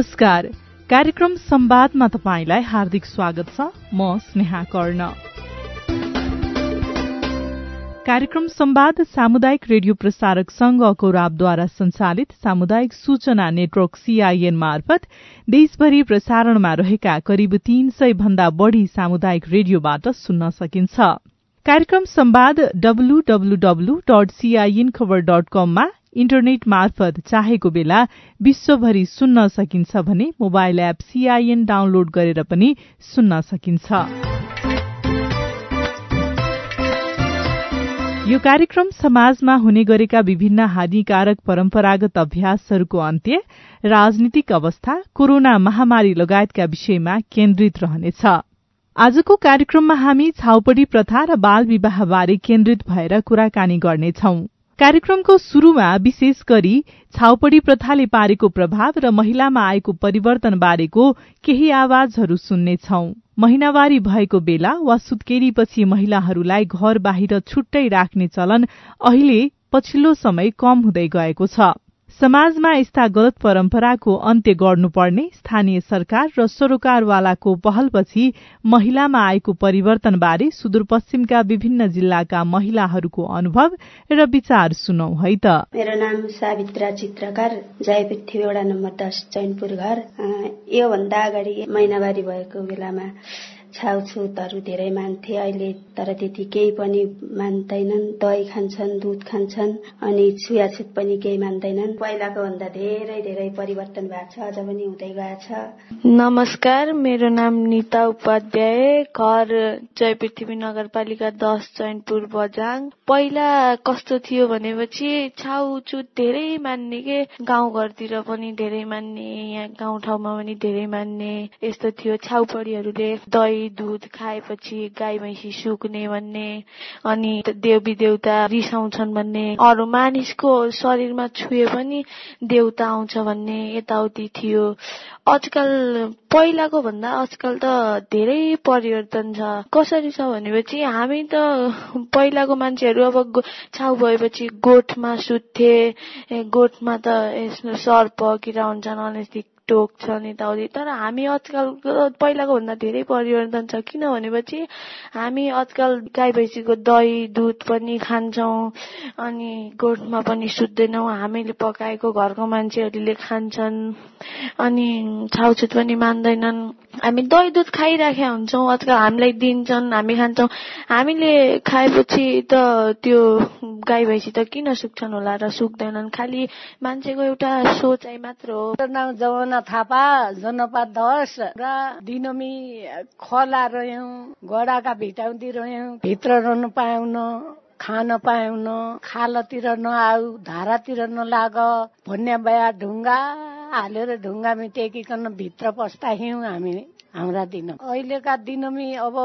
नमस्कार। कार्यक्रम संवादमा तपाईँलाई हार्दिक स्वागत छ। म स्नेहा कर्ण। कार्यक्रम संवाद सामुदायिक रेडियो प्रसारक संघ अकोराबद्वारा संचालित सामुदायिक सूचना नेटवर्क सीआईएन मार्फत देशभरि प्रसारणमा रहेका करिब तीन सय भन्दा बढ़ी सामुदायिक रेडियोबाट सुन्न सकिन्छ। कार्यक्रम संवाद डब्लूडब्लूडब्लू डट सीआईएन खबर डट कममा इन्टरनेट मार्फत चाहेको बेला विश्वभरि सुन्न सकिन्छ भने मोबाइल एप सीआईएन डाउनलोड गरेर पनि सुन्न सकिन्छ। यो कार्यक्रम समाजमा हुने गरेका विभिन्न हानिकारक परम्परागत अभ्यासहरूको अन्त्य राजनीतिक अवस्था कोरोना महामारी लगायतका विषयमा केन्द्रित रहनेछ। आजको कार्यक्रममा हामी छाउपडी प्रथा र बाल विवाहबारे केन्द्रित भएर कुराकानी गर्नेछौं। कार्यक्रमको शुरूमा विशेष गरी छाउपडी प्रथाले पारेको प्रभाव र महिलामा आएको परिवर्तन बारेको केही आवाजहरू सुन्नेछौ। महिनावारी भएको बेला वा सुत्केरीपछि महिलाहरूलाई घर बाहिर छुट्टै राख्ने चलन अहिले पछिल्लो समय कम हुँदै गएको छ। समाजमा यस्ता गलत परम्पराको अन्त्य गर्नुपर्ने स्थानीय सरकार र सरोकारवालाको पहलपछि महिलामा आएको परिवर्तनबारे सुदूरपश्चिमका विभिन्न जिल्लाका महिलाहरूको अनुभव र विचार सुनौ है त। मेरो नाम सावित्रा चित्रकार जयपृथ्वी नम्बर दस चैनपुर घर। योभन्दा अगाडि महिनावारी भएको बेलामा छाउछुतहरू धेरै मान्थे। अहिले तर त्यति केही पनि मान्दैनन्। दही खान्छन् दुध खान्छन् अनि छुयाछुत पनि केही मान्दैनन्। पहिलाको भन्दा धेरै धेरै परिवर्तन भएको छ अझ पनि हुँदै गएको छ। नमस्कार मेरो नाम निता उपाध्याय घर जय पृथ्वी नगरपालिका दस चैनपुर बजाङ पहिला कस्तो थियो भनेपछि छाउछुत धेरै मान्ने के? गाउँघरतिर पनि धेरै मान्ने यहाँ गाउँठाउँमा पनि धेरै मान्ने। यस्तो थियो छाउपडीहरूले दही दुध खाएपछि गाई भैँसी सुक्ने भन्ने अनि देवी देउता रिसाउँछन् भन्ने अरू मानिसको शरीरमा छुए पनि देउता आउँछ भन्ने यताउति थियो। आजकल पहिलाको भन्दा आजकल त धेरै परिवर्तन छ। कसरी छ भनेपछि हामी त पहिलाको मान्छेहरू अब छाउ भएपछि गोठमा सुत्थे गोठमा त सर्प किरा हुन्छन् अनेस्टिक टोक्छन् यताउति तर हामी आजकल पहिलाको भन्दा धेरै परिवर्तन छ। किन भनेपछि हामी आजकल गाई भैँसीको दही दुध पनि खान्छौँ अनि गोठमा पनि सुत्दैनौँ। हामीले पकाएको घरको मान्छेहरूले खान्छन् अनि छाउछुत पनि मान्दैनन्। हामी दही दुध खाइराखेका हुन्छौँ। आजकल हामीलाई दिन्छन् हामी खान्छौँ। हामीले खाएपछि त त्यो गाई भैँसी त किन सुक्छन् होला र सुक्दैनन्? खालि मान्छेको एउटा सोचाइ मात्र हो। जमाना थापा जनपा दस र दिनमी खोला रह्यौँ घोडाका भिटाउँदी रह्यौँ भित्र रहनु पाउन खान पाउन खालतिर नआऊ धारातिर नलाग भन्ने बया ढुङ्गा हालेर ढुङ्गामी टेकिकन भित्र हिउँ हामी हाम्रा दिन अहिलेका दिनमी अब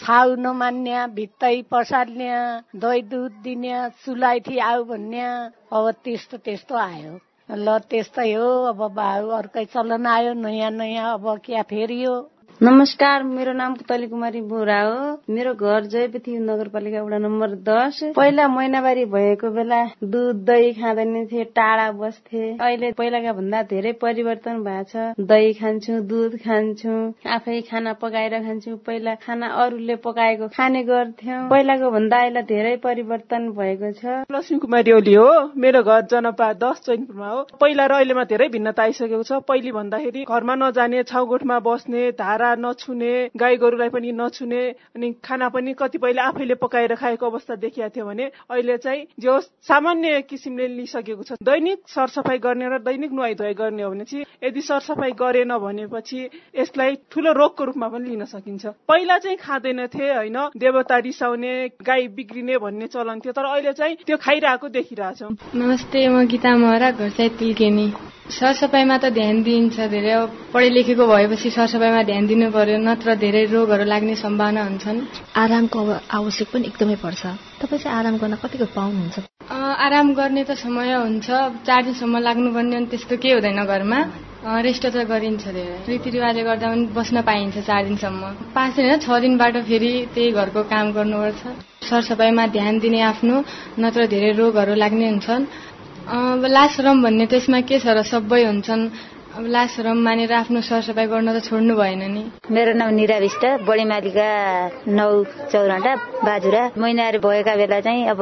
छाउ नमान्या भित्तै पसाल्ने दही दुध दिने सुलाइथी आऊ भन्ने अब त्यस्तो त्यस्तो आयो। ल त्यस्तै हो। अब भाउ अर्कै चलन आयो नयाँ नयाँ अब क्या फेरियो? नमस्कार मेरो नाम पुतली कुमारी बोरा हो। मेरो घर जयपथी नगरपालिका वडा नम्बर दस। पहिला महिनावारी भएको बेला दुध दही खाँदैन थिए टाढा बस्थे। अहिले पहिलाका भन्दा धेरै परिवर्तन भएको छ। दही खान्छु दुध खान्छु आफै खाना पकाएर खान्छु। पहिला खाना अरूले पकाएको खाने गर्थ्यौँ। पहिलाको भन्दा अहिले धेरै परिवर्तन भएको छ। लक्ष्मी कुमारी ओली हो। मेरो घर जनपा दस चैनपुरमा हो। पहिला र अहिलेमा धेरै भिन्नता आइसकेको छ। पहिले भन्दाखेरि घरमा नजाने छाउगोठमा बस्ने धारा नछुने गाई गोरुलाई पनि नछुने अनि खाना पनि कतिपयले आफैले पकाएर खाएको अवस्था देखिएको थियो भने अहिले चाहिँ जो सामान्य किसिमले लिइसकेको छ दैनिक सरसफाई गर्ने र दैनिक नुहाइ धुवाई गर्ने हो भने चाहिँ यदि सरसफाई गरेन भनेपछि यसलाई ठुलो रोगको रूपमा पनि लिन सकिन्छ। पहिला चाहिँ खाँदैनथे होइन देवता रिसाउने गाई बिग्रिने भन्ने चलन थियो तर अहिले चाहिँ त्यो खाइरहेको देखिरहेछौँ। नमस्ते म गीता महरा घर चाहिँ तिल्केनी सरसफाइमा त ध्यान दिइन्छ धेरै। पढे लेखेको भएपछि सरसफाइमा ध्यान दिनु पर्यो नत्र धेरै रोगहरू लाग्ने सम्भावना हुन्छन्। आरामको अब आवश्यक पनि एकदमै पर्छ। तपाईँ चाहिँ आराम गर्न कतिको पाउनुहुन्छ? आराम गर्ने त समय हुन्छ। चार दिनसम्म लाग्नुपर्ने अनि त्यस्तो केही हुँदैन घरमा। रेस्ट त गरिन्छ धेरै। रीतिरिवाजले गर्दा पनि बस्न पाइन्छ चार दिनसम्म। पाँच दिन होइन छ दिनबाट फेरि त्यही घरको काम गर्नुपर्छ। सरसफाइमा ध्यान दिने आफ्नो नत्र धेरै रोगहरू लाग्ने हुन्छन्। लासरम भन्ने त्यसमा के छ र सबै हुन्छन्? अब लास रम मानेर आफ्नो सरसफाइ गर्न त छोड्नु भएन नि। मेरो नाम निरा विष्ट बढीमालिका नौ चौराटा बाजुरा। महिनाहरू भएका बेला चाहिँ अब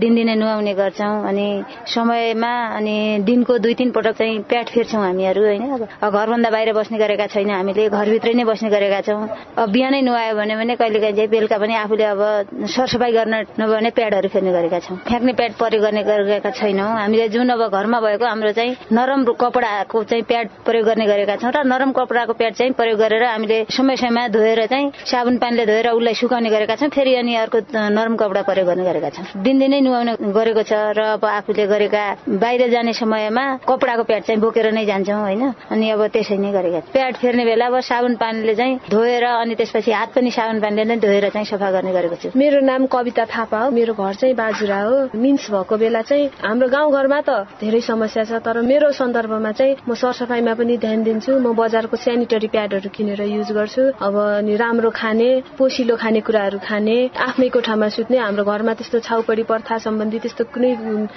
दिनदिनै नुहाउने गर्छौँ अनि समयमा अनि दिनको दुई तिन पटक चाहिँ प्याट फेर्छौँ हामीहरू होइन? अब घरभन्दा बाहिर बस्ने गरेका छैन हामीले घरभित्रै नै बस्ने गरेका छौँ। अब बिहानै नुहायो भने भने कहिले काहीँ चाहिँ बेलुका पनि आफूले अब सरसफाइ गर्न नभए भने प्याडहरू फेर्ने गरेका छौँ। फ्याँक्ने प्याड प्रयोग गर्ने गरेका छैनौँ। हामीले जुन अब घरमा भएको हाम्रो चाहिँ नरम कपडाको चाहिँ प्याड प्रयोग गर्ने गरेका छौँ र नरम कपडाको प्याड चाहिँ प्रयोग गरेर हामीले समय समयमा धोएर चाहिँ साबुन पानीले धोएर उसलाई सुकाउने गरेका छौँ। फेरि अनि अर्को नरम कपडा प्रयोग गर्ने गरेका छौँ। दिनदिनै नुहाउने गरेको छ र अब आफूले गरेका बाहिर जाने समयमा कपडाको प्याड चाहिँ बोकेर नै जान्छौँ होइन? अनि अब त्यसै नै गरेका प्याड फेर्ने बेला अब साबुन पानीले चाहिँ धोएर अनि त्यसपछि हात पनि साबुन पानीले नै धोएर चाहिँ सफा गर्ने गरेको छु। मेरो नाम कविता थापा हो। मेरो घर चाहिँ बाजुरा हो। मिन्स भएको बेला चाहिँ हाम्रो गाउँघरमा त धेरै समस्या छ तर मेरो सन्दर्भमा चाहिँ म सरसफाइमा पनि ध्यान दिन्छु। म बजारको सेनिटरी प्याडहरू किनेर युज गर्छु। अब अनि राम्रो खाने पोसिलो खाने कुराहरू खाने आफ्नै कोठामा सुत्ने हाम्रो घरमा त्यस्तो छाउपडी प्रथा सम्बन्धी त्यस्तो कुनै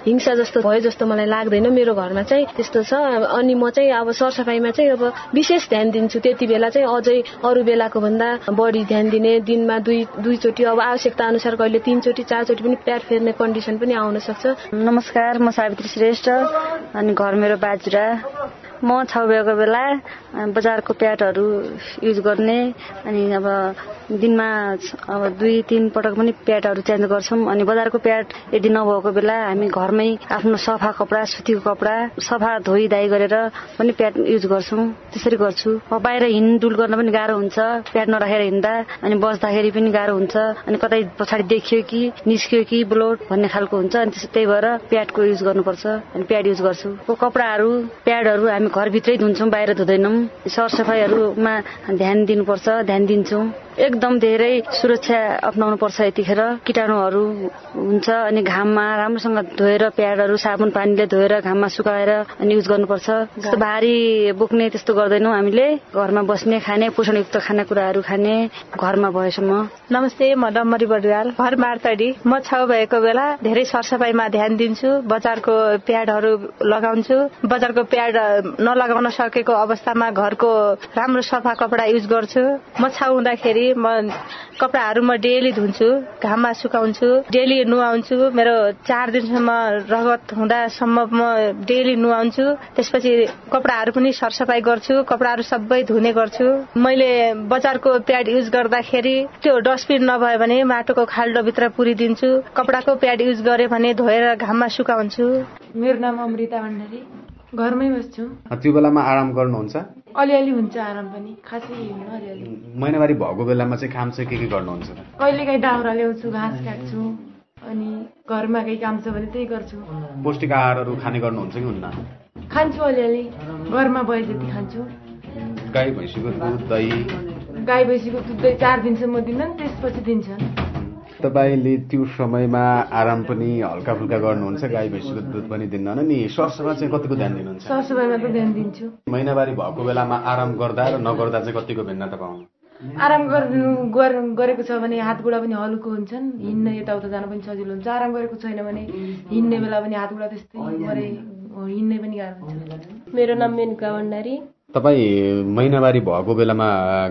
हिंसा जस्तो भयो जस्तो मलाई लाग्दैन। मेरो घरमा चाहिँ त्यस्तो छ। अनि म चाहिँ अब सरसफाइमा चाहिँ अब विशेष ध्यान दिन्छु। त्यति बेला चाहिँ अझै अरू बेलाको भन्दा बढी ध्यान दिने दिनमा दुई दुईचोटि अब आवश्यकता अनुसार कहिले तिनचोटि चारचोटि पनि प्याड फेर्ने कन्डिसन पनि आउन सक्छ। नमस्कार म सावित्री श्रेष्ठ अनि घर मेरो बाजुरा। म छाउ भएको बेला बजारको प्याडहरू युज गर्ने अनि अब दिनमा अब दुई तिन पटक पनि प्याडहरू चेन्ज गर्छौँ। अनि बजारको प्याड यदि नभएको बेला हामी घरमै आफ्नो सफा कपडा सुतीको कपडा सफा धोइ धाइ गरेर पनि प्याड युज गर्छौँ। त्यसरी गर्छु। बाहिर हिँडडुल गर्न पनि गाह्रो हुन्छ। प्याड नराखेर हिँड्दा अनि बस्दाखेरि पनि गाह्रो हुन्छ। अनि कतै पछाडि देखियो कि निस्कियो कि ब्लोड भन्ने खालको हुन्छ। अनि त्यही भएर प्याडको युज गर्नुपर्छ। अनि प्याड युज गर्छु। कपडाहरू प्याडहरू हामी घरभित्रै धुन्छौँ बाहिर धुँदैनौँ। सरसफाइहरूमा ध्यान दिनुपर्छ ध्यान दिन्छौँ। एकदम धेरै सुरक्षा अप्नाउनु पर्छ यतिखेर। कीटाणुहरू हुन्छ अनि घाममा राम्रोसँग धोएर प्याडहरू साबुन पानीले धोएर घाममा सुकाएर अनि युज गर्नुपर्छ। जस्तो भारी बोक्ने त्यस्तो गर्दैनौँ हामीले। घरमा बस्ने खाने पोषणयुक्त खानेकुराहरू खाने घरमा भएसम्म। नमस्ते म डम्बरी बडुवाल। घर मार्तडी। म छाउ भएको बेला धेरै सरसफाइमा ध्यान दिन्छु। बजारको प्याडहरू लगाउँछु। बजारको प्याड नलगाउन सकेको अवस्थामा घरको राम्रो सफा कपडा युज गर्छु। म छाउ हुँदाखेरि म कपडाहरू म डेली धुन्छु घाममा सुकाउँछु डेली नुहाउँछु। मेरो चार दिनसम्म रगत हुँदासम्म म डेली नुहाउँछु। त्यसपछि कपडाहरू पनि सरसफाइ गर्छु कपडाहरू सबै धुने गर्छु। मैले बजारको प्याड युज गर्दाखेरि त्यो डस्टबिन नभयो भने माटोको खाल्डोभित्र पुरिदिन्छु। कपडाको प्याड युज गरे भने धोएर घाममा सुकाउँछु। मेरो नाम अमृता भण्डारी। घरमै बस्छु। त्यो बेलामा आराम गर्नुहुन्छ? अलिअलि हुन्छ आराम पनि खासै अलिअलि। महिनावारी भएको बेलामा चाहिँ काम चाहिँ के के गर्नुहुन्छ कहिले काहीँ दाउरा ल्याउँछु घाँस काट्छु अनि घरमा केही काम छ भने त्यही गर्छु। पौष्टिक आहारहरू खाने गर्नुहुन्छ कि हुन्न? खान्छु अलिअलि घरमा भए जति खान्छु। गाई भैँसीको दुध दही? गाई भैँसीको दुध दही चार दिनसम्म दिन्न त्यसपछि दिन्छन्। तपाईँले त्यो समयमा आराम पनि हल्का फुल्का गर्नुहुन्छ गाई भैँसीको दुध पनि दिन्न नि? सरसफा चाहिँ कतिको ध्यान दिनुहुन्छ? सरसफाइमा त ध्यान दिन्छु। महिनावारी भएको बेलामा आराम गर्दा र नगर्दा चाहिँ कतिको भिन्नता पाउनु? आराम गर्नु गरेको छ भने हात खुट्टा पनि हल्को हुन्छन्। हिँड्न यताउता जान पनि सजिलो हुन्छ। आराम गरेको छैन भने हिँड्ने बेला पनि हात खुट्टा त्यस्तै गरे हिँड्ने पनि गाह्रो हुन्छ। मेरो नाम मेनुका भण्डारी। तपाईँ महिनावारी भएको बेलामा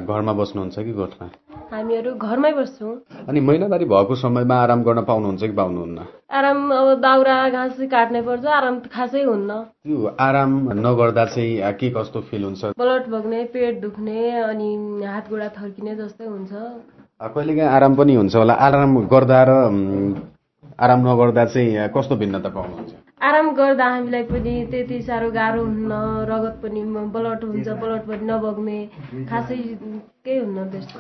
घरमा बस्नुहुन्छ कि गोठमा? हामीहरू घरमै बस्छौँ। अनि महिनावारी भएको समयमा आराम गर्न पाउनुहुन्छ कि पाउनुहुन्न? आराम अब दाउरा घाँस काट्नै पर्छ आराम खासै हुन्न। त्यो आराम नगर्दा चाहिँ के कस्तो फिल हुन्छ? ब्लड बग्ने पेट दुख्ने अनि हात गोडा थर्किने जस्तै हुन्छ। कहिलेकाहीँ आराम पनि हुन्छ होला। आराम गर्दा र आराम नगर्दा चाहिँ कस्तो भिन्नता पाउनुहुन्छ? आराम गर्दा हामीलाई पनि त्यति साह्रो गाह्रो हुन्न रगत पनि ब्लड हुन्छ ब्लड पनि नबग्ने खासै केही हुन्न त्यस्तो?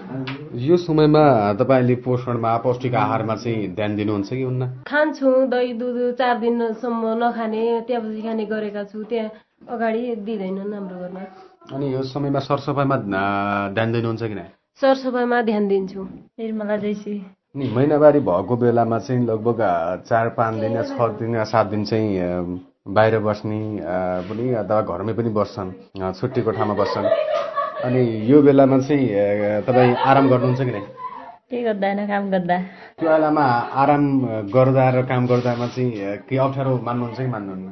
यो समयमा तपाईँले पोषणमा पौष्टिक आहारमा चाहिँ ध्यान दिनुहुन्छ कि हुन्न? खान्छु दही दुध चार दिनसम्म नखाने त्यहाँपछि खाने गरेका छु त्यहाँ अगाडि दिँदैनन् हाम्रो घरमा। अनि यो समयमा सरसफाइमा ध्यान दिनुहुन्छ कि नै? सरसफाइमा ध्यान दिन्छु। निर्मला जैसी नि महिनावारी भएको बेलामा चाहिँ लगभग चार पाँच दिन या छ दिन या सात दिन चाहिँ बाहिर बस्ने पनि अथवा घरमै पनि बस्छन् छुट्टी कोठामा बस्छन्। अनि यो बेलामा चाहिँ तपाईँ आराम गर्नुहुन्छ कि नै? के गर्दैन काम गर्दा? त्यो बेलामा आराम गर्दा र काम गर्दामा चाहिँ के अप्ठ्यारो मान्नुहुन्छ कि मान्नुहुन्न?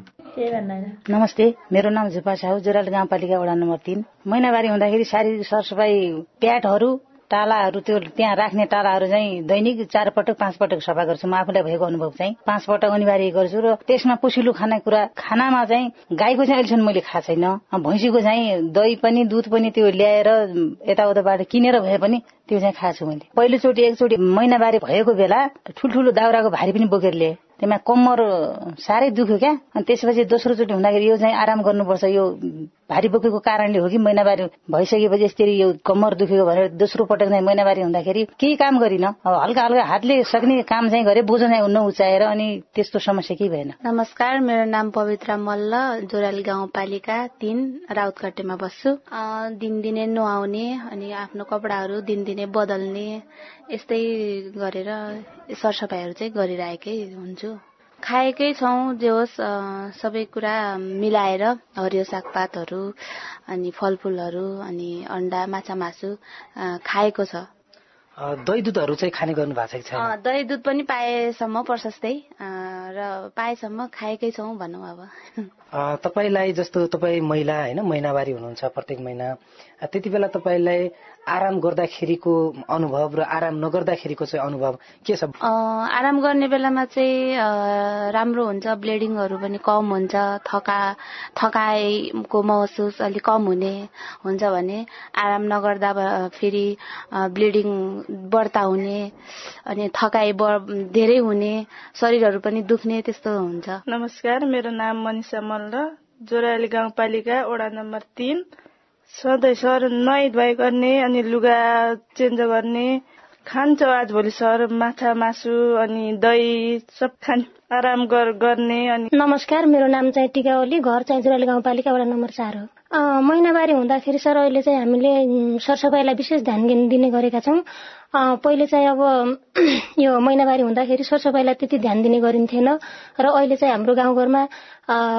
नमस्ते मेरो नाम झुपा साहु जोराल गाउँपालिका वडा नम्बर तिन। महिनावारी हुँदाखेरि शारीरिक सरसफाई प्याटहरू टालाहरू त्यो त्यहाँ राख्ने टालाहरू चाहिँ दैनिक चार पटक पाँच पटक सफा गर्छु। म आफूलाई भएको अनुभव चाहिँ पाँच पटक अनिवार्य गर्छु र त्यसमा पोसिलो खानेकुरा खानामा चाहिँ गाईको चाहिँ अहिलेसम्म मैले खाएको छैन। भैँसीको चाहिँ दही पनि दुध पनि त्यो ल्याएर यताउताबाट किनेर भए पनि त्यो चाहिँ खाएको छु मैले। पहिलोचोटि एकचोटि महिनाबारी भएको बेला ठुल्ठुलो दाउराको भारी पनि बोकेर ल्याए। त्यसमा कम्मर साह्रै दुख्यो क्या। अनि त्यसपछि दोस्रोचोटि हुँदाखेरि यो चाहिँ आराम गर्नुपर्छ यो भारी बोकेको कारणले हो कि महिनावारी भइसकेपछि यसरी यो कम्मर दुखेको भनेर दोस्रो पटक चाहिँ महिनावारी हुँदाखेरि केही काम गरिन। अब हल्का हल्का हातले सक्ने काम चाहिँ गरे बोझो चाहिँ नउचाएर अनि त्यस्तो समस्या केही भएन। नमस्कार मेरो नाम पवित्र मल्ल जोराली गाउँपालिका तिन राउतकट्टेमा बस्छु। दिनदिनै नुहाउने अनि आफ्नो कपडाहरू दिनदिनै बदल्ने यस्तै गरेर सरसफाइहरू चाहिँ गरिरहेकै हुन्छु। खाएकै छौँ जे होस् सबै कुरा मिलाएर हरियो सागपातहरू अनि फलफुलहरू अनि अन्डा माछा मासु खाएको छ। दही दुधहरू चाहिँ खाने गर्नु भएको छ दही दुध पनि पाएसम्म प्रशस्तै र पाएसम्म खाएकै छौँ भनौँ अब। तपाईँलाई जस्तो तपाईँ महिला होइन महिनावारी हुनुहुन्छ प्रत्येक महिना त्यति बेला तपाईँलाई आराम गर्दाखेरिको अनुभव र आराम नगर्दाखेरिको चाहिँ अनुभव के छ? आराम गर्ने बेलामा चाहिँ राम्रो हुन्छ ब्लिडिङहरू पनि कम हुन्छ थका थकाइको महसुस अलिक कम हुने हुन्छ भने आराम नगर्दा फेरि ब्लिडिङ बढ्ता हुने अनि थकाइ धेरै हुने शरीरहरू पनि दुख्ने त्यस्तो हुन्छ। नमस्कार मेरो नाम मनिषा मल्ल जोराली गाउँपालिका वडा नम्बर तिन सधैँ सर नुहाइ धुवाइ गर्ने अनि लुगा चेन्ज गर्ने। खान्छौ आज भोलि सर माछा मासु अनि दही सब खान आराम गर्ने अनि नमस्कार मेरो नाम चाहिँ टिका ओली। घर चाहिँ जुराली गाउँपालिका वडा नम्बर चार हो। महिनावारी हुँदाखेरि सर अहिले चाहिँ हामीले सरसफाइलाई विशेष ध्यान दिने गरेका छौँ। पहिले चाहिँ अब यो महिनावारी हुँदाखेरि सरसफाइलाई त्यति ध्यान दिने गरिन्थेन र अहिले चाहिँ हाम्रो गाउँघरमा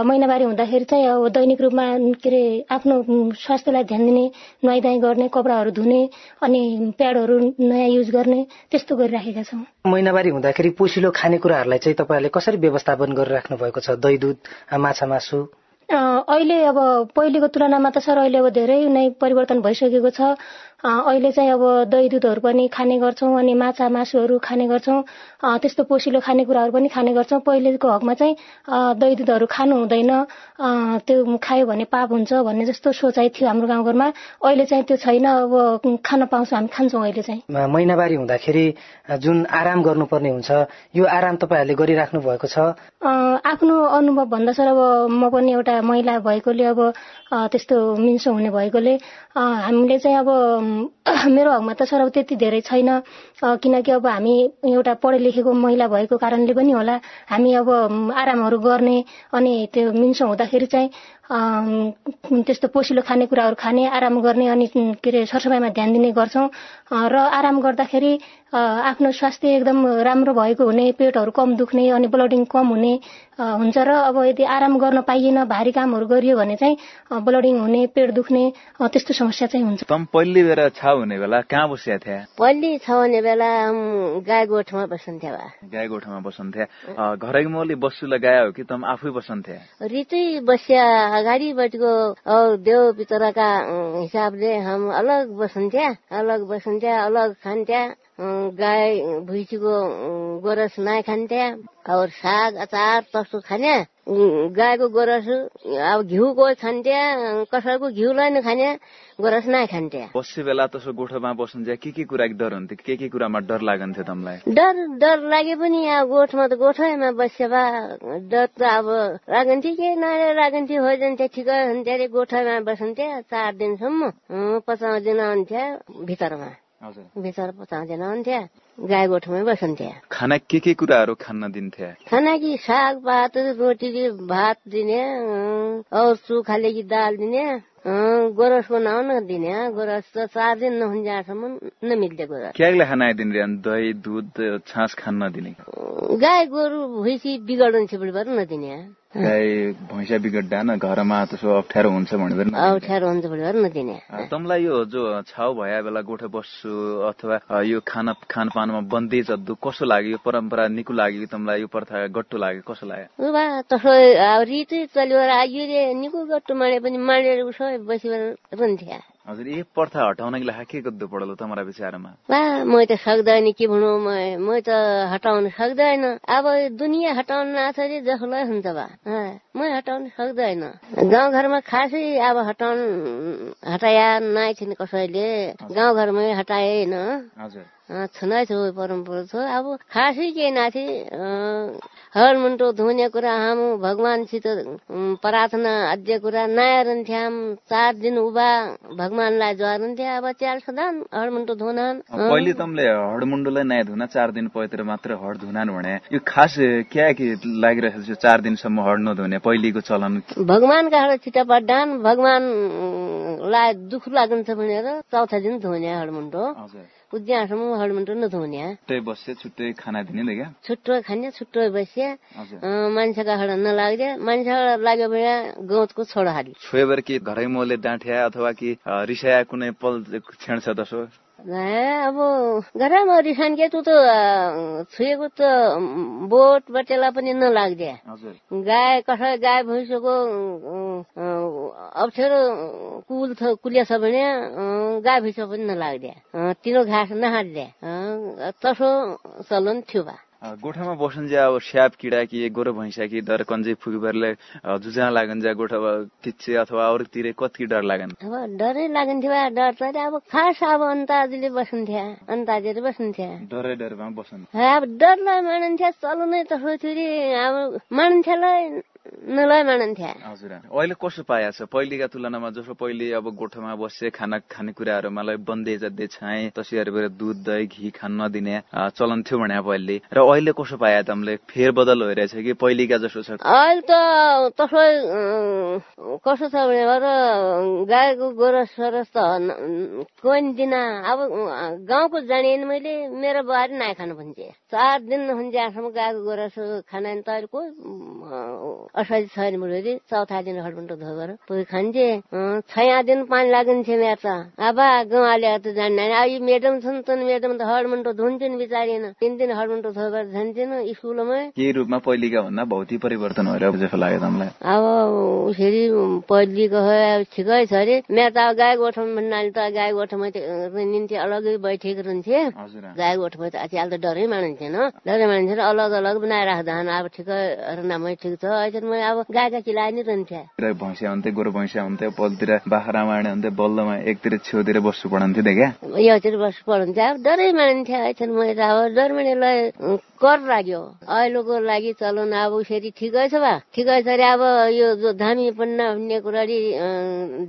महिनावारी हुँदाखेरि चाहिँ अब दैनिक रूपमा के अरे आफ्नो स्वास्थ्यलाई ध्यान दिने नुहाइदाई गर्ने कपडाहरू धुने अनि प्याडहरू नयाँ युज गर्ने त्यस्तो गरिराखेका छौँ। महिनावारी हुँदाखेरि पोसिलो खानेकुराहरूलाई चाहिँ तपाईँहरूले कसरी व्यवस्थापन गरिराख्नु भएको छ? दही दुध माछा मासु? अहिले अब पहिलेको तुलनामा त सर अहिले अब धेरै नै परिवर्तन भइसकेको छ। अहिले चाहिँ अब दही दुधहरू पनि खाने गर्छौँ अनि माछा मासुहरू खाने गर्छौँ। त्यस्तो पोसिलो खानेकुराहरू पनि खाने गर्छौँ। पहिलेको हकमा चाहिँ दही दुधहरू खानु हुँदैन। त्यो खायो भने पाप हुन्छ भन्ने जस्तो सोचाइ थियो हाम्रो गाउँघरमा। अहिले चाहिँ त्यो छैन। अब खान पाउँछौँ हामी खान्छौँ अहिले चाहिँ। महिनावारी हुँदाखेरि जुन आराम गर्नुपर्ने हुन्छ यो आराम तपाईँहरूले गरिराख्नु भएको छ? आफ्नो अनुभव भन्दा सर अब म पनि एउटा महिला भएकोले अब त्यस्तो मिन्सो हुने भएकोले हामीले चाहिँ अब मेरो हकमा त सर त्यति धेरै छैन। किनकि अब हामी एउटा पढे लेखेको महिला भएको कारणले पनि होला हामी अब आरामहरू गर्ने अनि त्यो मिन्सो हुँदाखेरि चाहिँ त्यस्तो पोसिलो खानेकुराहरू खाने आराम गर्ने अनि के अरे सरसफाइमा ध्यान दिने गर्छौँ। र आराम गर्दाखेरि आफ्नो स्वास्थ्य एकदम राम्रो भएको हुने पेटहरू कम दुख्ने अनि ब्लडिङ कम हुने हुन्छ। र अब यदि आराम गर्न पाइएन भारी कामहरू गरियो भने चाहिँ ब्लडिङ हुने पेट दुख्ने त्यस्तो समस्या चाहिँ हुन्छ। पल्ली बेला छ हुने बेला कहाँ बसिया थिए पल्ली छ हुने बेला गाई गोठमा बसन्थ्यो गाई गोठमा बसन्थे घरैको मौली बस्छु लगायो हो कि तम आफै बसन्थे रितै बसिया अगाडिपट्टिको देव पितरका हिसाबले हम अलग बसन्थ्या अलग बसन्थ्या अलग खान्थ्या गाई भुइँसीको गोरस नाइ खान्थ्या और साग अचार तस्तो खाने गाईको गोरस अब घिउको खान्थ्या कसैको घिउलाई नै खाने गोरस नाइ खान्थ्या बस्ने बेला तसो गोठमा बस्नु के के कुरा डर हुन्थ्यो के के कुरामा डर लागन्थ्यो तमलाई? डर डर लागे पनि अब गोठमा त गोठैमा बस्यो भा डर त अब लागन्थ्यो के नआएर लागन्थ्यो हो जान्थ्यो ठिकै हुन्थ्यो अरे गोठमा बसन्थ्यो चार दिनसम्म पचाउँ दिन हुन्थ्यो भित्रमा। भित्र पचाउँदैन हुन्थ्यो गाई गोठमै बसन्थ्यो खाना के के कुराहरू खान दिन्थे खाना कि साग पात रोटी भात दिने और सुखाले कि दाल दिने गोरसको नाउन दिने गोरस त चार दिन नहुन्जेसम्म नमिल्ने गोरस। क्यागले खाना दिने दही दुध छास खान नदिने। गाई गोरु भुइँसी बिगाड्नु छिपबाट नदिने गाई भैँसा बिगड्दा न घरमा त्यसो अप्ठ्यारो हुन्छ भनेर अप्ठ्यारो हुन्छ भनेर नदिने। तँलाई यो जो छाउ भए बेला गोठे बस्छु अथवा यो खाना खानपानमा बन्देज अद्दु कसो लाग्यो यो परम्परा निको लाग्यो तँलाई यो प्रथा गट्टु लाग्यो कसो लाग्यो? तसो रीति चल्यो आयो निको गट्टु माने पनि मानेर उसो बसी रुन्थ्या हजुर यो प्रथा हटाउनको लागि के गर्नु पड़ल तुम्हारा विचारमा? वा म त सक्दैन के भनौँ म त हटाउन सक्दैन। अब दुनियाँ हटाउन नाथरी जसलाई हुन्छ बा म हटाउन सक्दैन। गाउँघरमा खासै अब हटाउन हटाया नाइ थिएन कसैले। गाउँघरमै हटाएन। छुनाइ छ परम्परा छ अब खासै के नाथे हरमुन्टो धुने कुरा हाम भगवानसित प्रार्थना अध्य कुरा नयाँ चार दिन उभा भगवानलाई ज्वारुन्थ्यो अब च्याल सदान हडमुन्टो धुनान पहिले तमले हडमुन्डोलाई नयाँ धुना चार दिन पयतिर मात्र हड धुनान भने यो खास क्या के लागिरहेको छ चार दिनसम्म हड नधुने पहिलेको चलन भगवानका हड छिटा पड्डान भगवानलाई दुःख लाग्छ भनेर चौथा दिन धुने हडमुन्टो उद्यानसम्म हडमुन्टो नधुने छुट्टै बस्यो छुट्टै खाना दिने क्या? छुट्टो खाने छुट्टो बस्यो। मान्छेका हड नलाग्यो। मान्छे लाग्यो भने गौतको छोडो हाल्यो छोएर कि घरै मोले डाँठ्या अथवा कि रिसाया कुनै पल क्षण छ अब घरमा रिसान के त छुएको त बोट बटेला पनि नलाग्दे गाई कसै गाई भैँसोको अप्ठ्यारो कुल कुलिया छ भने गाई भैँसो पनि नलाग्दे तिनो घाँस नहाट्दे तसो चलन थियो बा गोठामा बस्नु चाहिँ अब स्याप किडा कि गोरो भैँसा कि डर कन्जै फुकीबारले जुजा लागन जा गोठा किच्चे अथवा अरूतिर कति डर लागन? अब डरै लागन्थ्यो डर चाहिँ अब खास अब अन्ताजीले बस्नुहुन्थ्यो अन्ताजीले बस्नुहुन्थ्यो डरै डरमा बस्नु। अब डरलाई मानिन्थ्यो चल्नु नै तसो थियो अब मानिन्थ्योलाई हजुर अहिले कसो पाएको छ? पहिलेका तुलनामा जसो पहिले अब गोठमा बसे खाना खानेकुराहरू मलाई बन्दे जद्दे छाए तसैहरू दुध दही घी खान नदिने चलन थियो भने पहिले। र अहिले कसो पाए तमले फेरबदल भइरहेछ कि पहिलेका जसो छ? अहिले त तसो कसो छ भने गाईको गोरस सरस त कोही दिन अब गाउँको जाने मैले मेरो बुहारी नाइ खानु भन्छ। चार दिन हुन्छ आसम्म गाईको गोरस खाना त असाइज छैन मुली चौथा दिन हडमुन्टो धोगर पुगे खान्छे छया दिन पानी लाग्छ मेरो त अब गाउँले त जान्ने अब मेडम छन् त मेडम त हडमुन्टो धुन्छन् बिचारिन। तिन दिन हडमुन्टो धोगर जान्छन् स्कुलमा। के रूपमा पहिलेका भन्दा भौतिक परिवर्तन भएर जस्तो लाग्यो तपाईँलाई? अब फेरि पहिलेको ठिकै छ अरे। मेरो त अब गाई गोठमा भन्नाले त गाई गोठमा निम्ति अलगै बैठेको रहन्थे गाई गोठमा त अहिले त डरै मानिन्थेन डरै मानिन्थेन अलग अलग बनाएर राख्दा अब ठिकै नामै ठिक छ। अहिले म अब गाईका किलाइ नै रहन्थ्यो भैँसिया हुन्थ्यो गोरु भैँसिया हुन्थ्यो पलतिर बाख्रा मार्ने हुन्थ्यो बल्लमा एकतिर छेउतिर बस्नु पढन्थ्यो क्या योतिर बस्नु पढन्थ्यो अब डरै मानिन्थ्यो। अहिले म अब डर मानेलाई कर लाग्यो अहिलेको लागि चलन अब फेरि ठिकै छ बा ठिकै छ अरे अब यो जो धामी पन्ना भन्ने कुरा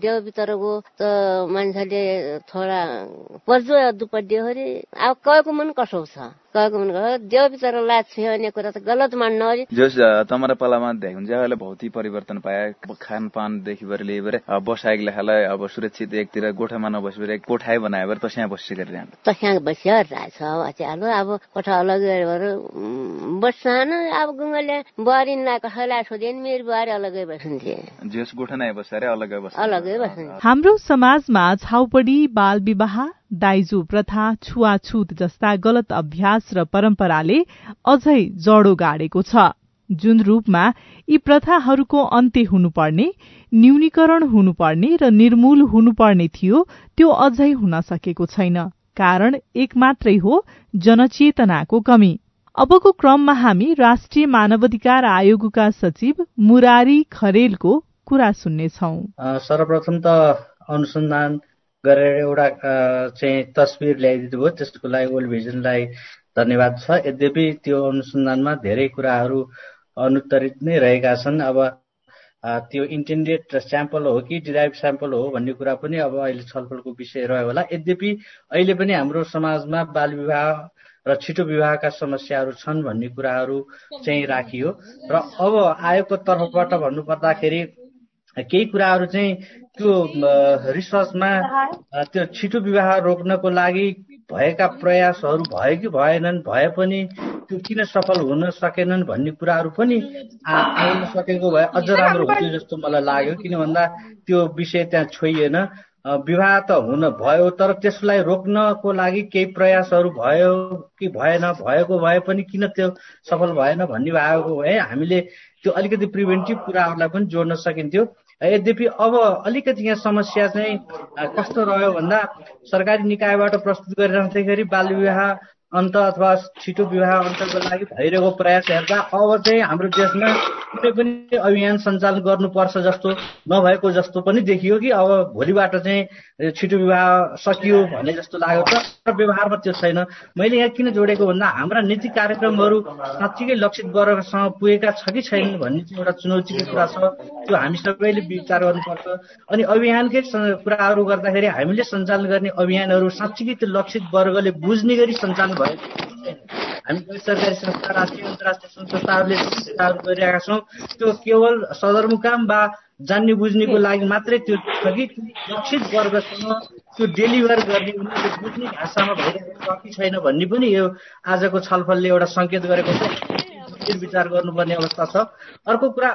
देव भित्रको त मान्छेले थोडा पजो दुपड्यो अरे। अब कहीको मन कसो छ? भन्ने कुरा त गलत मान्नु अरे। जस तमरा पालामा हुन्छ अहिले भौतिक परिवर्तन पाए खानपानदेखि लिएर लिएर बसाएको लेखालाई अब सुरक्षित एकतिर गोठामा नबसेर एक बनायो भने तस्या बसी गरिरहनु तस्या बसिया रहेछ अब कोठा अलग बस्छन्। अब गुङ्गले मेरो बुहारी अलगै बस्न्थे जेस अलगै बस्छ अलगै बस्छ हाम्रो समाजमा छाउपडी बाल विवाह दाइजो प्रथा छुवाछुत जस्ता गलत अभ्यास र परम्पराले अझै जडो गाडेको छ। जुन रूपमा यी प्रथाहरूको अन्त्य हुनुपर्ने न्यूनीकरण हुनुपर्ने र निर्मूल हुनुपर्ने थियो त्यो अझै हुन सकेको छैन। कारण एक मात्रै हो जनचेतनाको कमी। अबको क्रममा हामी राष्ट्रिय मानवाधिकार आयोगका सचिव मुरारी खरेलको कुरा सुन्नेछौ। सर्वप्रथम त अनुसन्धान गरेर एउटा चाहिँ तस्विर ल्याइदिनु भयो त्यसको लागि वर्ल्ड भिजनलाई धन्यवाद छ। यद्यपि त्यो अनुसन्धानमा धेरै कुराहरू अनुत्तरित नै रहेका छन्। अब त्यो इन्टेन्डेड स्याम्पल हो कि डिराइभ स्याम्पल हो भन्ने कुरा पनि अब अहिले छलफलको विषय रह्यो होला। यद्यपि अहिले पनि हाम्रो समाजमा बाल विवाह र छिटो विवाहका समस्याहरू छन् भन्ने कुराहरू चाहिँ राखियो। र अब आयोगको तर्फबाट भन्नुपर्दाखेरि केही कुराहरू चाहिँ त्यो रिसर्चमा त्यो छिटो विवाह रोक्नको लागि भएका प्रयासहरू भयो कि भएनन् भए पनि त्यो किन सफल हुन सकेनन् भन्ने कुराहरू पनि आउन सकेको भए अझ राम्रो हुन्थ्यो जस्तो मलाई लाग्यो। किन भन्दा त्यो विषय त्यहाँ छोइएन। विवाह त हुन भयो तर त्यसलाई रोक्नको लागि केही प्रयासहरू भयो कि भएन? भएको भए पनि किन त्यो सफल भएन भन्ने भएको भए हामीले त्यो अलिकति प्रिभेन्टिभ कुराहरूलाई पनि जोड्न सकिन्थ्यो। यद्यपि अब अलिकति यहाँ समस्या चाहिँ कस्तो रह्यो भन्दा सरकारी निकायबाट प्रस्तुत गरिरहँदाखेरि बाल विवाह अन्त अथवा छिटो विवाह अन्तको लागि भइरहेको प्रयास हेर्दा अब चाहिँ हाम्रो देशमा कुनै पनि अभियान सञ्चालन गर्नुपर्छ जस्तो नभएको जस्तो पनि देखियो कि अब भोलिबाट चाहिँ छिटो विवाह सकियो भन्ने जस्तो लाग्यो। तर व्यवहारमा त्यो छैन। मैले यहाँ किन जोडेको भन्दा हाम्रा नीति कार्यक्रमहरू साँच्चीकै लक्षित वर्गसँग पुगेका छ कि छैन भन्ने चाहिँ एउटा चुनौतीको कुरा छ। त्यो हामी सबैले विचार गर्नुपर्छ। अनि अभियानकै कुराहरू गर्दाखेरि हामीले सञ्चालन गर्ने अभियानहरू साँच्चीकै त्यो लक्षित वर्गले बुझ्ने गरी सञ्चालन हामी गैर सरकारी संस्था राष्ट्रिय अन्तर्राष्ट्रिय संस्थाहरूले सुविधाहरू गरिरहेका छौँ त्यो केवल सदरमुकाम वा जान्ने बुझ्नेको लागि मात्रै त्यो छ कि लक्षित वर्गसँग त्यो डेलिभर गर्ने उनीहरूले बुझ्ने भाषामा भइरहेको छ कि छैन भन्ने पनि यो आजको छलफलले एउटा सङ्केत गरेको छ विचार गर्नुपर्ने अवस्था छ। अर्को कुरा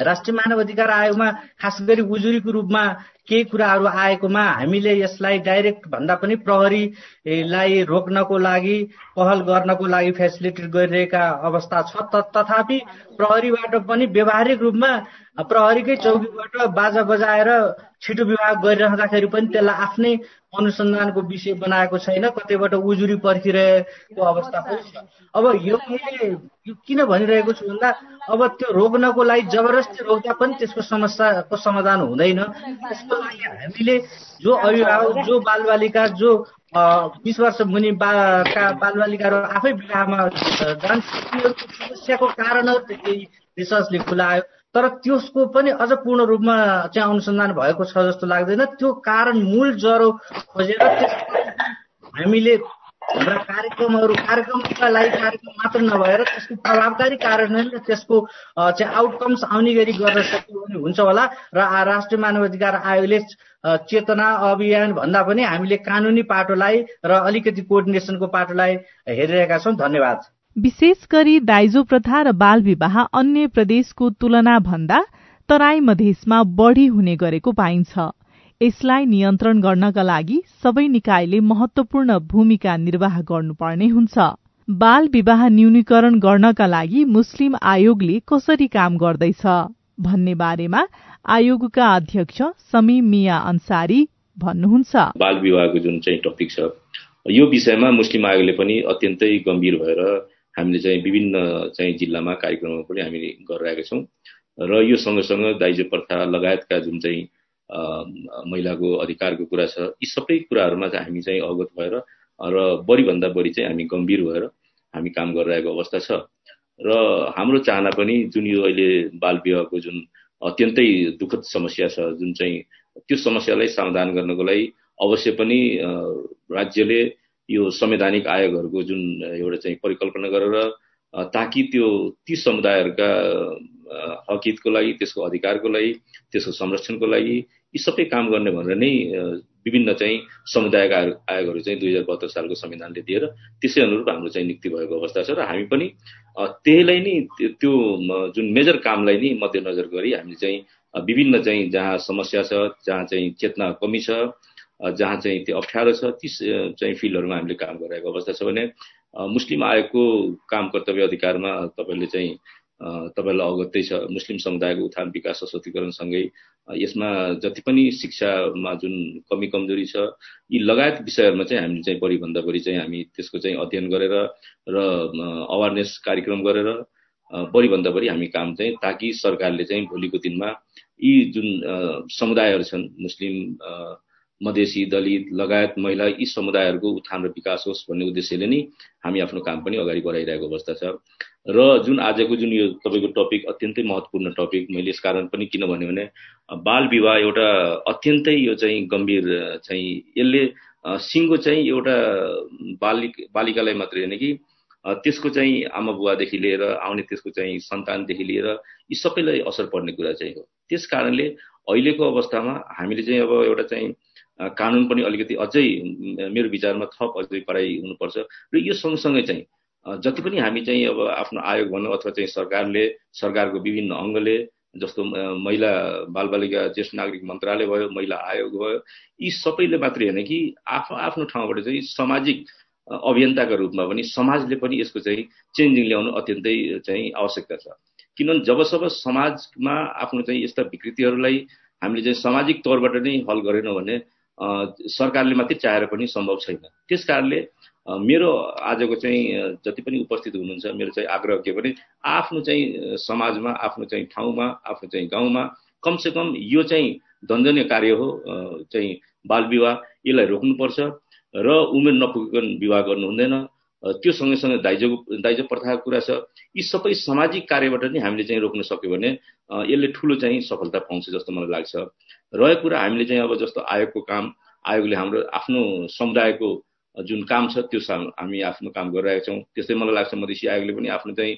राष्ट्रिय मानव अधिकार आयोगमा खास गरी उजुरीको रूपमा केही कुराहरू आएकोमा हामीले यसलाई डाइरेक्ट भन्दा पनि प्रहरीलाई रोक्नको लागि पहल गर्नको लागि फेसिलिटेट गरिरहेका अवस्था छ। तथापि प्रहरीबाट पनि व्यावहारिक रूपमा प्रहरीकै चौकीबाट बाजा बजाएर छिटो विभाग गरिरहँदाखेरि पनि त्यसलाई आफ्नै अनुसन्धानको विषय बनाएको छैन कतैबाट उजुरी पर्खिरहेको अवस्था पनि छ। अब यो मैले किन भनिरहेको छु भन्दा अब त्यो रोक्नको लागि जबरजस्ती रोक्दा पनि त्यसको समस्याको समाधान हुँदैन। त्यसको लागि हामीले जो अभिभावक जो बालबालिका जो बिस वर्ष मुनि का बालबालिकाहरू आफै विवाहमा जान्छ समस्याको कारणहरू रिसर्चले खुलायो। तर त्यसको पनि अझ पूर्ण रूपमा चाहिँ अनुसन्धान भएको छ जस्तो लाग्दैन। त्यो कारण मूल ज्वरो खोजेर हामीले हाम्रा कार्यक्रमहरू कार्यक्रमका लागि कार्यक्रम मात्र नभएर त्यसको प्रभावकारी कार्यान्वयन र त्यसको चाहिँ आउटकम्स आउने गरी गर्न सक्यो भने हुन्छ होला। र राष्ट्रिय मानव अधिकार आयोगले चेतना अभियान भन्दा पनि हामीले कानुनी पाटोलाई र अलिकति कोअर्डिनेसनको पाटोलाई हेरिरहेका छौँ। धन्यवाद। विशेष गरी दाइजो प्रथा र बाल विवाह अन्य प्रदेशको तुलना भन्दा तराई मधेसमा बढ़ी हुने गरेको पाइन्छ। यसलाई नियन्त्रण गर्नका लागि सबै निकायले महत्वपूर्ण भूमिका निर्वाह गर्नुपर्ने हुन्छ। बाल विवाह न्यूनीकरण गर्नका लागि मुस्लिम आयोगले कसरी काम गर्दैछ? भन्ने बारेमा आयोगका अध्यक्ष समीम मिया अन्सारी भन्नुहुन्छ। बाल विवाहको जुन चाहिँ टपिक छ यो विषयमा मुस्लिम आयोगले पनि अत्यन्तै गम्भीर भएर हामीले चाहिँ विभिन्न चाहिँ जिल्लामा कार्यक्रमहरू पनि हामीले गरिरहेका छौँ। र यो सँगसँगै दाइजो प्रथा लगायतका जुन चाहिँ महिलाको अधिकारको कुरा छ यी सबै कुराहरूमा चाहिँ हामी चाहिँ अवगत भएर र बढीभन्दा बढी चाहिँ हामी गम्भीर भएर हामी काम गरिरहेको अवस्था छ। र हाम्रो चाहना पनि जुन यो अहिले बाल विवाहको जुन अत्यन्तै दुःखद समस्या छ जुन चाहिँ त्यो समस्यालाई समाधान गर्नको लागि अवश्य पनि राज्यले यो संवैधानिक आयोगहरूको जुन एउटा चाहिँ परिकल्पना गरेर ताकि त्यो ती समुदायहरूका हकितको लागि त्यसको अधिकारको लागि त्यसको संरक्षणको लागि यी सबै काम गर्ने भनेर नै विभिन्न चाहिँ समुदायका आयोगहरू चाहिँ दुई हजार बहत्तर सालको संविधानले दिएर त्यसै अनुरूप हाम्रो चाहिँ नियुक्ति भएको अवस्था छ र हामी पनि त्यहीलाई नै त्यो जुन मेजर कामलाई नै मध्यनजर गरी हामीले चाहिँ विभिन्न चाहिँ जहाँ समस्या छ जहाँ चाहिँ चेतना कमी छ जहाँ चाहिँ त्यो अप्ठ्यारो छ ती चाहिँ फिल्डहरूमा हामीले काम गरिरहेको अवस्था छ भने मुस्लिम आयोगको काम कर्तव्य अधिकारमा तपाईँले चाहिँ तपाईँलाई अवगतै छ मुस्लिम समुदायको उत्थान विकास सशक्तिकरणसँगै यसमा जति पनि शिक्षामा जुन कमी कमजोरी छ यी लगायत विषयहरूमा चाहिँ हामीले चाहिँ बढीभन्दा बढी चाहिँ हामी त्यसको चाहिँ अध्ययन गरेर र अवेरनेस कार्यक्रम गरेर बढीभन्दा बढी हामी काम चाहिँ ताकि सरकारले चाहिँ भोलिको दिनमा यी जुन समुदायहरू छन् मुस्लिम मधेसी दलित लगायत महिला यी समुदायहरूको उत्थान र विकास होस् भन्ने उद्देश्यले नै हामी आफ्नो काम पनि अगाडि बढाइरहेको अवस्था छ। र जुन आजको जुन यो तपाईँको टपिक अत्यन्तै महत्त्वपूर्ण टपिक मैले यस कारण पनि किन भन्यो भने बाल विवाह एउटा अत्यन्तै यो चाहिँ गम्भीर चाहिँ यसले सिङ्गो चाहिँ एउटा बालिक बालिकालाई मात्रै होइन कि त्यसको चाहिँ आमा बुवादेखि लिएर आउने त्यसको चाहिँ सन्तानदेखि लिएर यी सबैलाई असर पर्ने कुरा चाहिँ हो। त्यस कारणले अहिलेको अवस्थामा हामीले चाहिँ अब एउटा चाहिँ कानुन पनि अलिकति अझै मेरो विचारमा थप अझै पढाइ हुनुपर्छ। र यो सँगसँगै चाहिँ जति पनि हामी चाहिँ अब आफ्नो आयोग भनौँ अथवा चाहिँ सरकारले सरकारको विभिन्न अङ्गले जस्तो महिला बालबालिका ज्येष्ठ नागरिक मन्त्रालय भयो महिला आयोग भयो यी सबैले मात्रै होइन कि आफ्नो आफ्नो ठाउँबाट चाहिँ सामाजिक अभियन्ताको रूपमा पनि समाजले पनि यसको चाहिँ चेन्जिङ ल्याउनु अत्यन्तै चाहिँ आवश्यकता छ। किनभने जबसम्म समाजमा आफ्नो चाहिँ यस्ता विकृतिहरूलाई हामीले चाहिँ सामाजिक तौरबाट नै हल गरेनौँ भने सरकारले मात्रै चाहेर पनि सम्भव छैन। त्यस कारणले मेरो आजको चाहिँ जति पनि उपस्थित हुनुहुन्छ मेरो चाहिँ आग्रह के भने आफ्नो चाहिँ समाजमा आफ्नो चाहिँ ठाउँमा आफ्नो चाहिँ गाउँमा कमसेकम यो चाहिँ दण्डनीय कार्य हो चाहिँ बाल विवाह यसलाई रोक्नुपर्छ र उमेर नपुगिकन विवाह गर्नु हुँदैन। त्यो सँगै दाइजोको दाइजो प्रथाको कुरा छ यी सबै सामाजिक कार्यबाट नै हामीले चाहिँ रोक्न सक्यो भने यसले ठुलो चाहिँ सफलता पाउँछ जस्तो मलाई लाग्छ। रहेको कुरा हामीले चाहिँ अब जस्तो आयोगको काम आयोगले हाम्रो आफ्नो समुदायको जुन काम छ त्यो हामी आफ्नो काम गरिरहेका छौँ। त्यस्तै मलाई लाग्छ मधेसी आयोगले पनि आफ्नो चाहिँ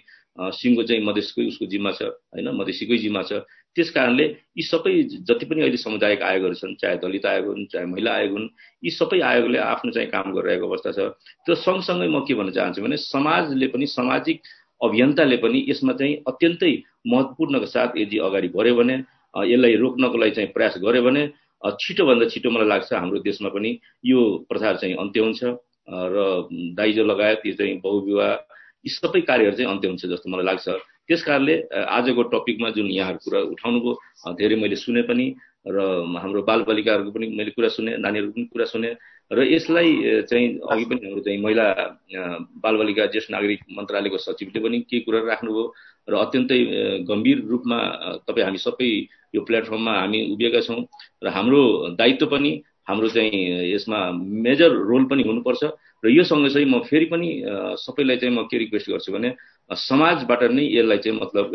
सिङ्गो चाहिँ मधेसकै उसको जिम्मा छ होइन? मधेसीकै जिम्मा छ। त्यस कारणले यी सबै जति पनि अहिले समुदायिक आयोगहरू छन् चाहे दलित आयोग हुन् चाहे महिला आयोग हुन् यी सबै आयोगले आफ्नो चाहिँ काम गरिरहेको अवस्था छ। त्यो सँगसँगै म के भन्न चाहन्छु भने समाजले पनि सामाजिक अभियन्ताले पनि यसमा चाहिँ अत्यन्तै महत्त्वपूर्णको साथ यदि अगाडि बढ्यो भने यसलाई रोक्नको लागि चाहिँ प्रयास गर्यो भने छिटोभन्दा छिटो मलाई लाग्छ हाम्रो देशमा पनि यो प्रथा चाहिँ अन्त्य हुन्छ। र दाइजो लगायत यो चाहिँ बहुविवाह यी सबै कार्यहरू चाहिँ अन्त्य हुन्छ जस्तो मलाई लाग्छ। त्यस कारणले आजको टपिकमा जुन यहाँहरू कुरा उठाउनुभयो धेरै मैले सुने पनि र हाम्रो बालबालिकाहरूको पनि मैले कुरा सुने नानीहरूको पनि कुरा सुने र यसलाई चाहिँ अघि पनि हाम्रो चाहिँ महिला बालबालिका ज्येष्ठ नागरिक मन्त्रालयको सचिवले पनि केही कुरा राख्नुभयो र अत्यन्तै गम्भीर रूपमा तपाईँ हामी सबै यो प्लेटफर्ममा हामी उभिएका छौँ र हाम्रो दायित्व पनि हाम्रो चाहिँ यसमा मेजर रोल पनि हुनुपर्छ। र यो सँगसँगै म फेरि पनि सबैलाई चाहिँ म के रिक्वेस्ट गर्छु भने समाजबाट नै यसलाई चाहिँ मतलब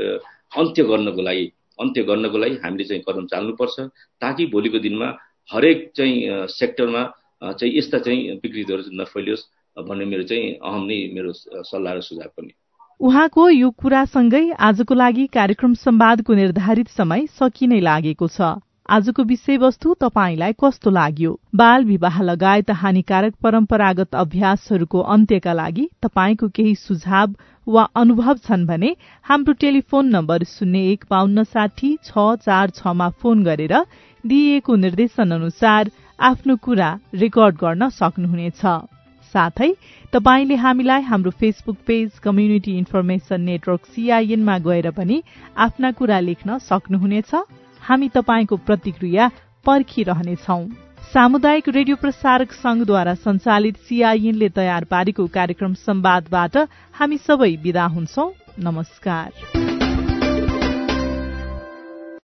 अन्त्य गर्नको लागि अन्त्य गर्नको लागि हामीले चाहिँ कदम चाल्नुपर्छ ताकि भोलिको दिनमा हरेक चाहिँ सेक्टरमा चाहिँ यस्ता चाहिँ विकृतिहरू नफैलियोस् भन्ने मेरो चाहिँ अहम नै मेरो सल्लाह र सुझाव पनि। उहाँको यो कुरासँगै आजको लागि कार्यक्रम सम्वादको निर्धारित समय सकिनै लागेको छ। आजको विषयवस्तु तपाईँलाई कस्तो लाग्यो? बाल विवाह लगायत हानिकारक परम्परागत अभ्यासहरूको अन्त्यका लागि तपाईँको केही सुझाव वा अनुभव छन् भने हाम्रो टेलिफोन नम्बर शून्य एक बान्न साठी छ चार छमा फोन गरेर दिइएको निर्देशन अनुसार आफ्नो कुरा रेकर्ड गर्न सक्नुहुनेछ। साथै तपाईँले हामीलाई हाम्रो Facebook page community information network सीआईएनमा गएर पनि आफ्ना कुरा लेख्न सक्नुहुनेछ। हामी तपाईँको प्रतिक्रिया पर्खिरहनेछौ। सामुदायिक रेडियो प्रसारक संघद्वारा संचालित सीआईएनले तयार पारेको कार्यक्रम संवादबाट हामी सबै विदा हुन्छौ। नमस्कार।